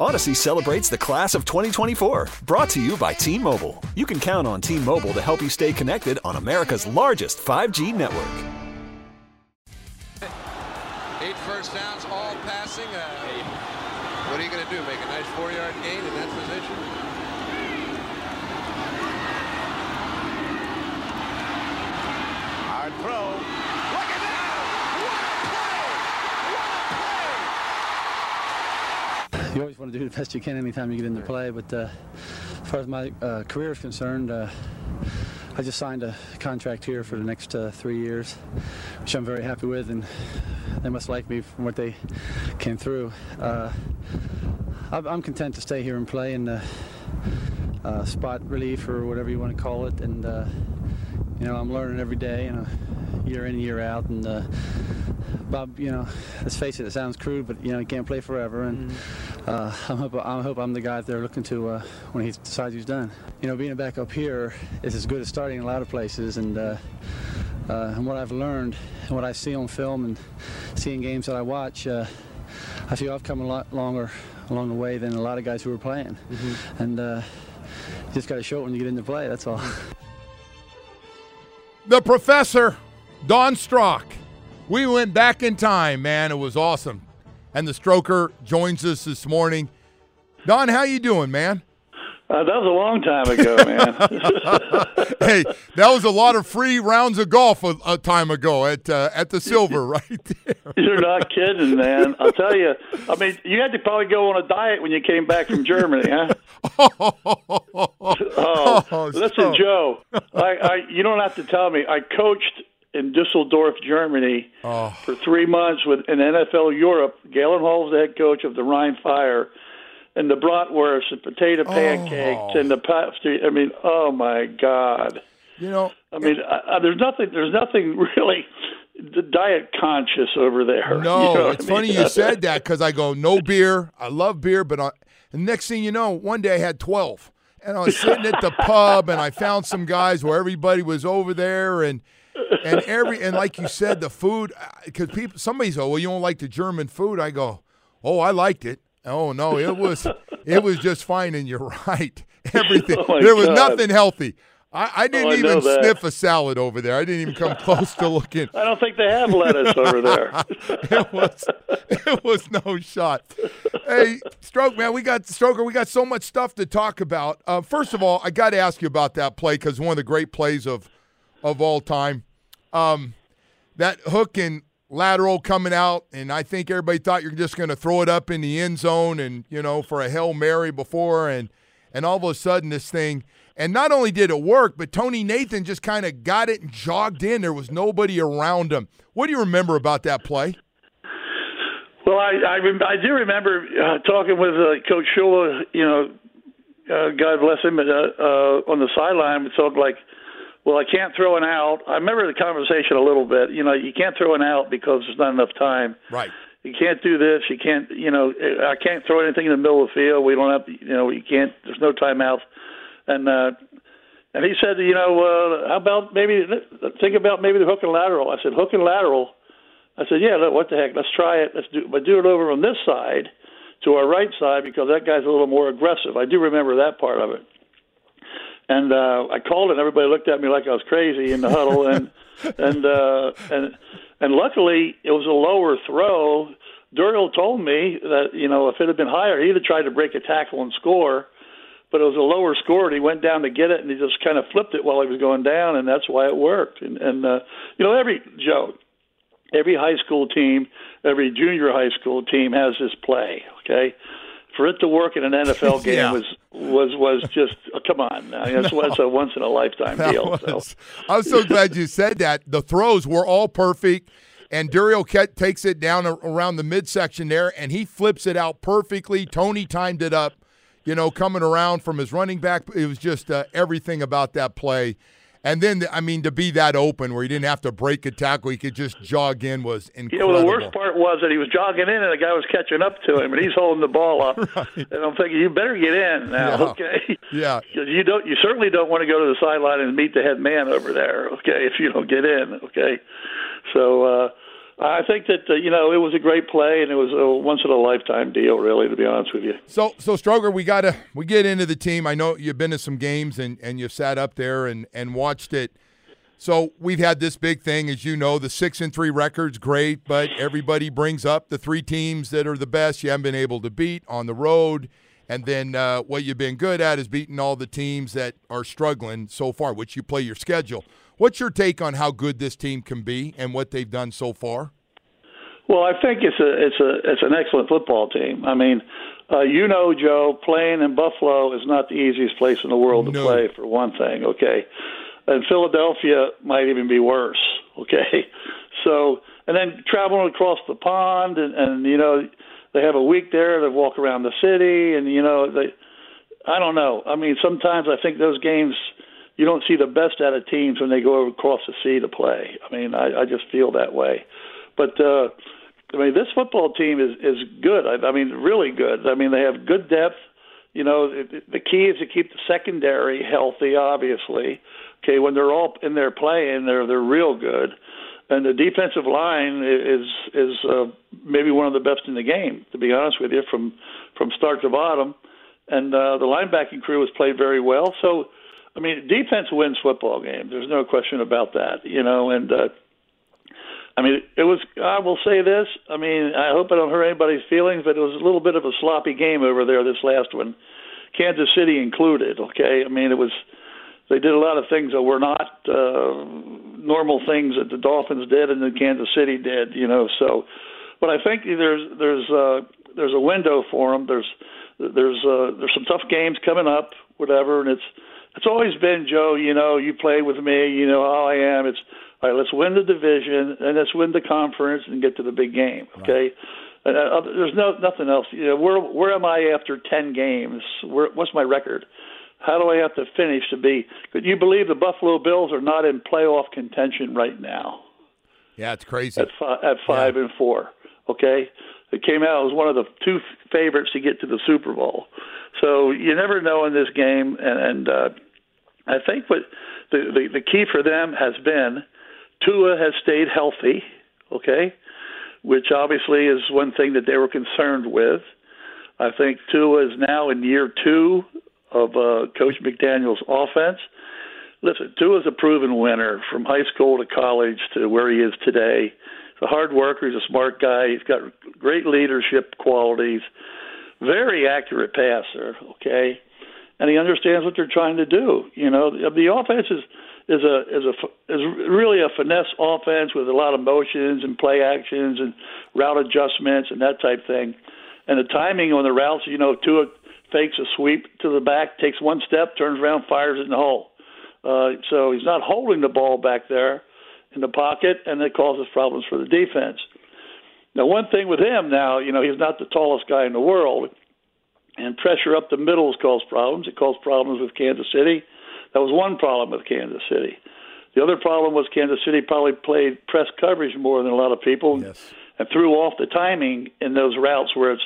Audacy celebrates the class of 2024, brought to you by T Mobile. You can count on T Mobile to help you stay connected on America's largest 5G network. Eight first downs, all passing. Uh, what are you going to do? Make a nice four yard gain in that position? Hard throw. Look at that! What a play! What a play! You always want to do the best you can anytime you get into play, but uh, as far as my uh, career is concerned, uh, I just signed a contract here for the next uh, three years, which I'm very happy with, and they must like me from what they came through. Uh, I'm content to stay here and play in uh, spot relief or whatever you want to call it, and you know I'm learning every day, know, year in year out, and. Uh, Bob, you know, let's face it, it sounds crude, but you know, he can't play forever, and uh, I hope I hope I'm the guy they're looking to uh, when he decides he's done. You know, being a backup here is as good as starting in a lot of places, and uh, uh, and what I've learned and what I see on film and seeing games that I watch, uh, I feel I've come a lot longer along the way than a lot of guys who are playing, and uh, you just got to show it when you get into play. That's all. the professor, Don Strock. We went back in time, man. It was awesome. And the stroker joins us this morning. Don, how you doing, man? Uh, that was a long time ago, man. hey, that was a lot of free rounds of golf a, a time ago at uh, at the Silver, right there. You're not kidding, man. I'll tell you. I mean, you had to probably go on a diet when you came back from Germany, huh? Oh, Oh, listen, Joe. I, I, you don't have to tell me. I coached in Dusseldorf, Germany, Oh. for three months with in NFL Europe. Galen Hall's the head coach of the Rhine Fire, and the bratwurst, and potato oh. pancakes, and the pastry. I mean, oh my God. You know, I mean, I, I, there's nothing. There's nothing really diet conscious over there. No, You know it's I mean? funny you said that because I go no beer. I love beer, but I, and next thing you know, one day I had twelve, and I was sitting at the pub, and I found some guys where everybody was over there, and and every and like you said, the food because people somebody said, well, you don't like the German food. I go, oh, I liked it. Oh no, it was it was just fine, and you're right. Everything Oh, there was God. nothing healthy. I, I didn't Oh, I even sniff a salad over there. I didn't even come close to looking. I don't think they have lettuce over there. it was it was no shot. Hey, Stroke man, we got Stroker. We got so much stuff to talk about. Uh, first of all, I got to ask you about that play because one of the great plays of of all time. Um, that hook and lateral coming out, and I think everybody thought you're just going to throw it up in the end zone and you know for a hail mary before, and and all of a sudden this thing. And not only did it work, but Tony Nathan just kind of got it and jogged in. There was nobody around him. What do you remember about that play? Well, I I, rem- I do remember uh, talking with uh, Coach Shula. You know, uh, God bless him, uh, uh, on the sideline. We talked like, well, I can't throw an out. I remember the conversation a little bit. You know, you can't throw an out because there's not enough time. Right. You can't do this. You can't. You know, I can't throw anything in the middle of the field. We don't have. You know, you can't. There's no timeouts. And uh, and he said, you know, uh, how about maybe think about maybe the hook and lateral. I said hook and lateral. I said, yeah, look, what the heck? Let's try it. Let's do, but do it over on this side, to our right side, because that guy's a little more aggressive. I do remember that part of it. And uh, I called it. and Everybody looked at me like I was crazy in the huddle, and and uh, and and luckily it was a lower throw. Duriel told me that you know if it had been higher, he'd have tried to break a tackle and score. But it was a lower score, and he went down to get it, and he just kind of flipped it while he was going down, and that's why it worked. And, and uh, you know, every Joe, every high school team, every junior high school team has this play. Okay, for it to work in an NFL game Yeah. was was was just oh, come on. Now. That's, that's a once in a lifetime deal. So. I'm so glad you said that. The throws were all perfect. and Duriel takes it down around the midsection there, and he flips it out perfectly. Tony timed it up, you know, coming around from his running back. It was just uh, everything about that play. And then, I mean, to be that open where he didn't have to break a tackle, he could just jog in was incredible. Yeah, well, the worst part was that he was jogging in and the guy was catching up to him, and he's holding the ball up. right. And I'm thinking, you better get in now, yeah. okay? Yeah. You don't. You certainly don't want to go to the sideline and meet the head man over there, okay? If you don't get in, okay? So. uh I think that uh, you know it was a great play and it was a once in a lifetime deal, really, to be honest with you. So, so Stroker, we gotta we get into the team. I know you've been to some games and and you've sat up there and and watched it. So we've had this big thing, as you know, the six and three records, great, but everybody brings up the three teams that are the best you haven't been able to beat on the road. And then uh, what you've been good at is beating all the teams that are struggling so far, which you play your schedule. What's your take on how good this team can be and what they've done so far? Well, I think it's a it's a it's an excellent football team. I mean, uh, you know, Joe, playing in Buffalo is not the easiest place in the world to No. play. For one thing, okay, and Philadelphia might even be worse. Okay, so and then traveling across the pond, and, and you know, they have a week there to walk around the city, and you know, they. I don't know. I mean, sometimes I think those games you don't see the best out of teams when they go across the sea to play. I mean, I, I just feel that way. But uh, I mean, this football team is is good. I, I mean, really good. I mean, they have good depth. You know, it, the key is to keep the secondary healthy. Obviously, okay, when they're all in there playing, they're they're real good. And the defensive line is is uh, maybe one of the best in the game, to be honest with you, from from start to bottom. And uh, the linebacking crew has played very well. So, I mean, defense wins football games. There's no question about that. You know, and uh, I mean, it was. I will say this. I mean, I hope I don't hurt anybody's feelings, but it was a little bit of a sloppy game over there. This last one, Kansas City included. Okay, I mean, it was. They did a lot of things that were not uh, normal things that the Dolphins did and that Kansas City did. You know, so. But I think there's there's uh, there's a window for them. There's there's uh, there's some tough games coming up, whatever, and it's it's always been Joe. You know, you play with me. You know how I am. It's all right. Let's win the division and let's win the conference and get to the big game. Okay. And, uh, there's no nothing else. You know, where where am I after ten games? Where, what's my record? How do I have to finish to be? Could you believe the Buffalo Bills are not in playoff contention right now? Yeah, it's crazy. At five, at five and four. Okay, it came out as one of the two favorites to get to the Super Bowl. So you never know in this game, and, and uh, I think what the, the the key for them has been Tua has stayed healthy. Okay, which obviously is one thing that they were concerned with. I think Tua is now in year two of uh, Coach McDaniel's offense. Listen, Tua's a proven winner from high school to college to where he is today. He's a hard worker. He's a smart guy. He's got great leadership qualities. Very accurate passer. Okay, and he understands what they're trying to do. You know, the offense is is a is a is really a finesse offense with a lot of motions and play actions and route adjustments and that type thing. And the timing on the routes, you know, Tua fakes a sweep to the back, takes one step, turns around, fires it in the hole. Uh, so he's not holding the ball back there in the pocket, and it causes problems for the defense. Now, one thing with him now, you know, he's not the tallest guy in the world, and pressure up the middle has caused problems. It caused problems with Kansas City. That was one problem with Kansas City. The other problem was Kansas City probably played press coverage more than a lot of people yes. and threw off the timing in those routes where it's,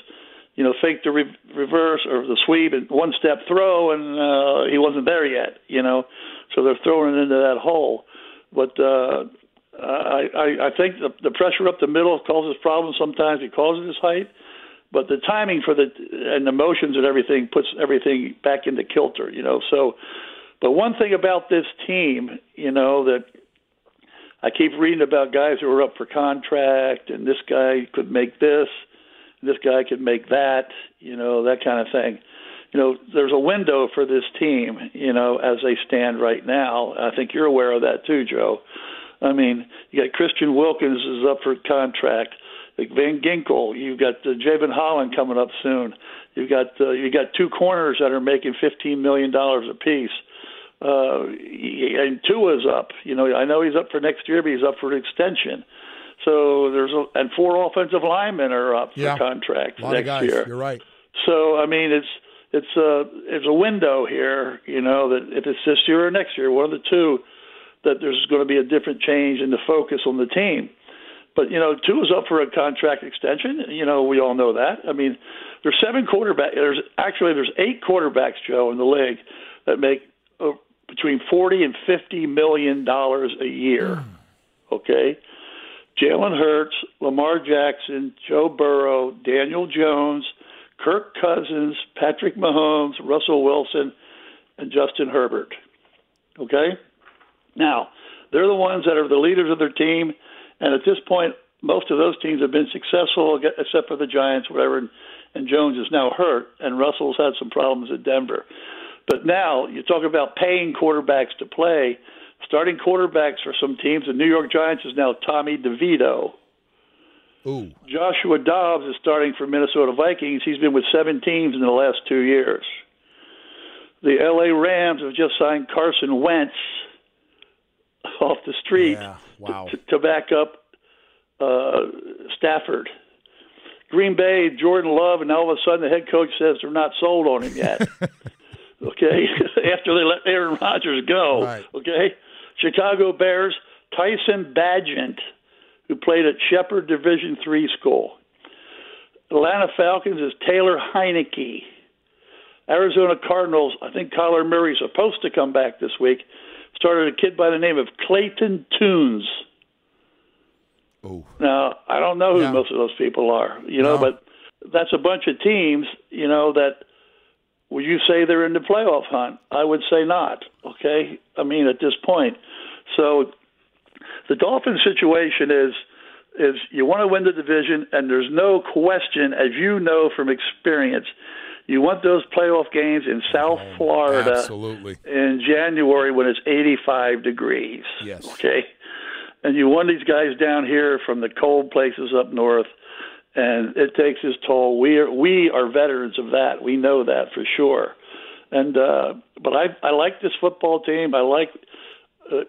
you know, fake the re- reverse or the sweep and one step throw, and uh, he wasn't there yet, you know. So they're throwing it into that hole. But uh, I, I, I think the, the pressure up the middle causes problems sometimes because of his height. But the timing for the and the motions and everything puts everything back into kilter, you know. So, but one thing about this team, you know, that I keep reading about guys who are up for contract, and this guy could make this, this guy could make that, you know, that kind of thing. You know, there's a window for this team, you know, as they stand right now. I think you're aware of that too, Joe. I mean, you got Christian Wilkins is up for contract. Van Ginkel, you've got uh, Jevon Holland coming up soon. You've got uh, you got two corners that are making fifteen million dollars apiece. Uh, and Tua's up. You know, I know he's up for next year, but he's up for an extension. So there's a, and four offensive linemen are up Yeah. for contract A next year. You're right. So I mean, it's it's a it's a window here. You know that if it's this year or next year, one of the Tua, that there's going to be a different change in the focus on the team. But you know, two is up for a contract extension. You know, we all know that. I mean, there's seven quarterbacks. There's actually there's eight quarterbacks, Joe, in the league that make uh, between forty and fifty million dollars a year. Okay, Jalen Hurts, Lamar Jackson, Joe Burrow, Daniel Jones, Kirk Cousins, Patrick Mahomes, Russell Wilson, and Justin Herbert. Okay? Now, they're the ones that are the leaders of their team, and at this point, most of those teams have been successful, except for the Giants, whatever, and, Jones is now hurt, and Russell's had some problems at Denver. But now, you talk about paying quarterbacks to play. Starting quarterbacks for some teams, the New York Giants is now Tommy DeVito. Ooh. Joshua Dobbs is starting for Minnesota Vikings. He's been with seven teams in the last two years. The LA Rams have just signed Carson Wentz off the street Yeah. Wow. to, to back up uh, Stafford. Green Bay, Jordan Love, and all of a sudden the head coach says they're not sold on him yet. okay, after they let Aaron Rodgers go. Right. Okay, Chicago Bears, Tyson Bagent, who played at Shepherd Division Three School. Atlanta Falcons is Taylor Heinicke. Arizona Cardinals, I think Kyler Murray's supposed to come back this week. Started a kid by the name of Clayton Tunes. Ooh. Now, I don't know who Yeah. most of those people are, you know, No. but that's a bunch of teams, you know, that would you say they're in the playoff hunt? I would say not, okay? I mean, at this point. So the Dolphins situation is is you want to win the division and there's no question as you know from experience you want those playoff games in South Florida Absolutely. in January when it's 85 degrees. Yes. Okay. And you want these guys down here from the cold places up north, and it takes its toll. We are we are veterans of that. We know that for sure. And uh, but I I like this football team. I like. Uh,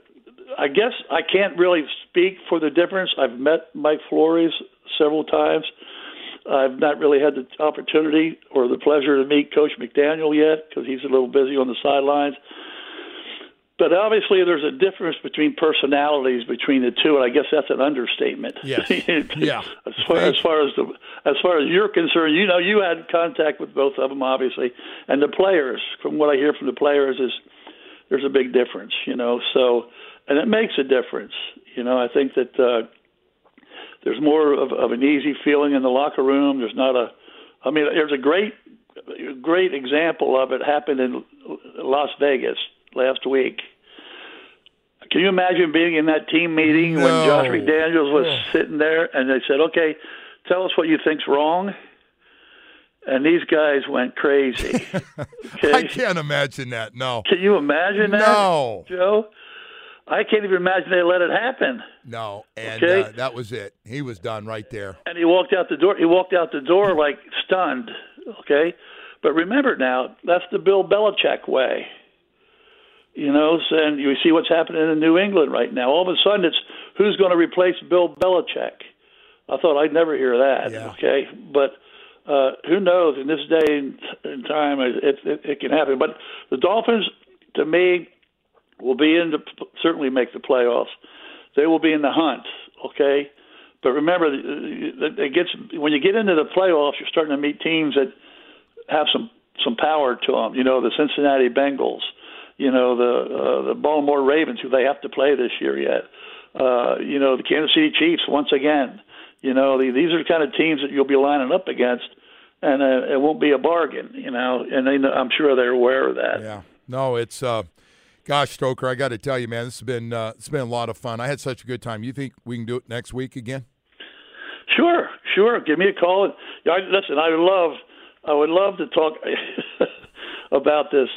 I guess I can't really speak for the difference. I've met Mike Flores several times. I've not really had the opportunity or the pleasure to meet Coach McDaniel yet because he's a little busy on the sidelines. But obviously, there's a difference between personalities between the two, and I guess that's an understatement. Yes. Yeah. as far as far as the as far as you're concerned, you know, you had contact with both of them, obviously, and the players. From what I hear from the players, is there's a big difference, you know. So, and it makes a difference, you know. I think that uh, there's more of, of an easy feeling in the locker room. There's not a, I mean, there's a great, great example of it happened in Las Vegas last week. Can you imagine being in that team meeting when Josh McDaniels was sitting there and they said, "Okay, tell us what you think's wrong," and these guys went crazy. Okay, I can't imagine that. No. can you imagine that, No. Joe? I can't even imagine they let it happen. No. And Okay. uh, that was it. He was done right there. and he walked out the door. He walked out the door like stunned. Okay, but remember now, that's the Bill Belichick way. You know, and you see what's happening in New England right now. All of a sudden, it's who's going to replace Bill Belichick. I thought I'd never hear that. Yeah. Okay, but uh, who knows? In this day and and time, it, it it can happen. But the Dolphins, to me, will be in the certainly make the playoffs. They will be in the hunt. Okay, but remember, it it gets when you get into the playoffs, you're starting to meet teams that have some some power to them. You know, the Cincinnati Bengals. You know, the uh, the Baltimore Ravens, who they have to play this year yet. Uh, you know, the Kansas City Chiefs once again. You know, the, these are the kind of teams that you'll be lining up against, and uh, it won't be a bargain. You know, and they, I'm sure they're aware of that. Yeah. No, it's uh gosh, Stroker, I got to tell you, man, this has been uh, it's been a lot of fun. I had such a good time. You think we can do it next week again? Sure, sure. Give me a call. And I, listen, I would love, I would love to talk about this,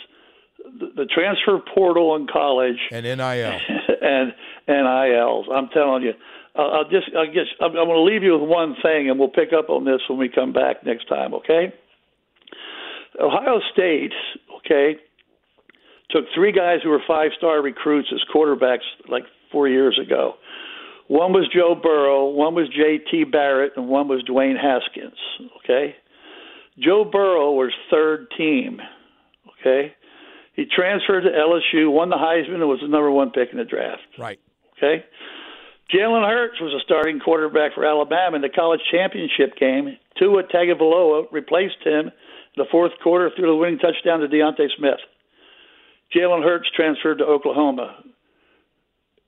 the, transfer portal in college And NIL. and NILs. I'm telling you, I'll, I'll just, I guess, I'm, I'm going to leave you with one thing, and we'll pick up on this when we come back next time. Okay? Ohio State, okay, took three guys who were five-star recruits as quarterbacks like four years ago. One was Joe Burrow, one was J.T. Barrett, and one was Dwayne Haskins. Okay, Joe Burrow was third team. Okay, he transferred to LSU, won the Heisman, and was the number one pick in the draft. Right. Okay. Jalen Hurts was a starting quarterback for Alabama in the college championship game. Tua Tagovailoa replaced him in the fourth quarter, threw the winning touchdown to DeVonta Smith. Jalen Hurts transferred to Oklahoma.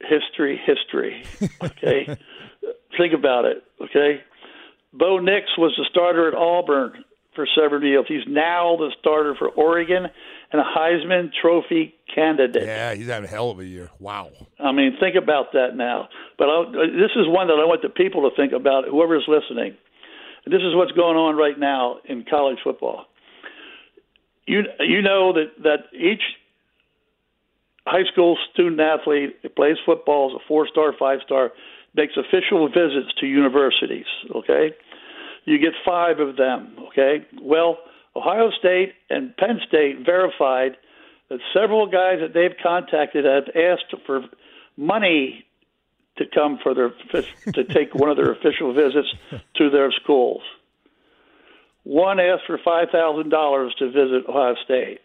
History, history. Okay, think about it. Okay, Bo Nix was the starter at Auburn for several years. He's now the starter for Oregon and a Heisman Trophy candidate. Yeah, he's having a hell of a year. Wow. I mean, think about that now. But I, this is one that I want the people to think about, whoever's listening. This is what's going on right now in college football. You you know that that each high school student athlete plays football is a four star, five star, makes official visits to universities. Okay, you get five of them. Okay, well, Ohio State and Penn State verified that several guys that they've contacted have asked for money to come for their to take one of their official visits to their schools. One asked for five thousand dollars to visit Ohio State.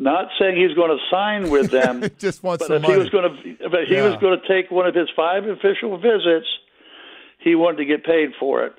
Not saying he's going to sign with them, just wants but some if money. he was going to, but he Yeah. was going to take one of his five official visits, he wanted to get paid for it.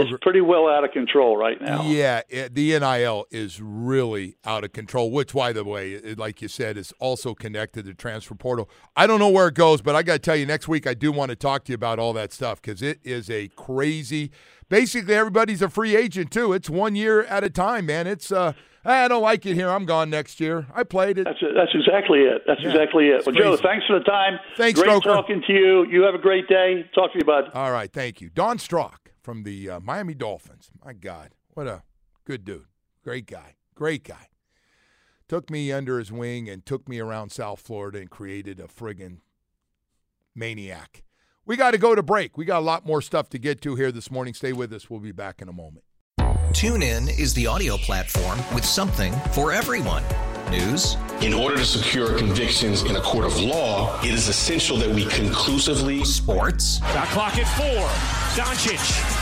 It's pretty well out of control right now. Yeah, it, the NIL is really out of control, which, by the way, it, like you said, is also connected to transfer portal. I don't know where it goes, but I got to tell you, next week I do want to talk to you about all that stuff because it is a crazy. Basically, everybody's a free agent too. It's one year at a time, man. It's uh, I don't like it here. I'm gone next year. I played it. That's that's exactly it. That's Yeah, exactly it. Well, Joe, thanks for the time. Thanks, Great talking to you. You have a great day. Talk to you, bud. All right, thank you, Don Strock from the uh, Miami Dolphins. My God, what a good dude, great guy, great guy. Took me under his wing and took me around South Florida and created a friggin' maniac. We got to go to break. We got a lot more stuff to get to here this morning. Stay with us. We'll be back in a moment. TuneIn is the audio platform with something for everyone. News, In order to secure convictions in a court of law, it is essential that we conclusively sports, Shot clock at four. Doncic.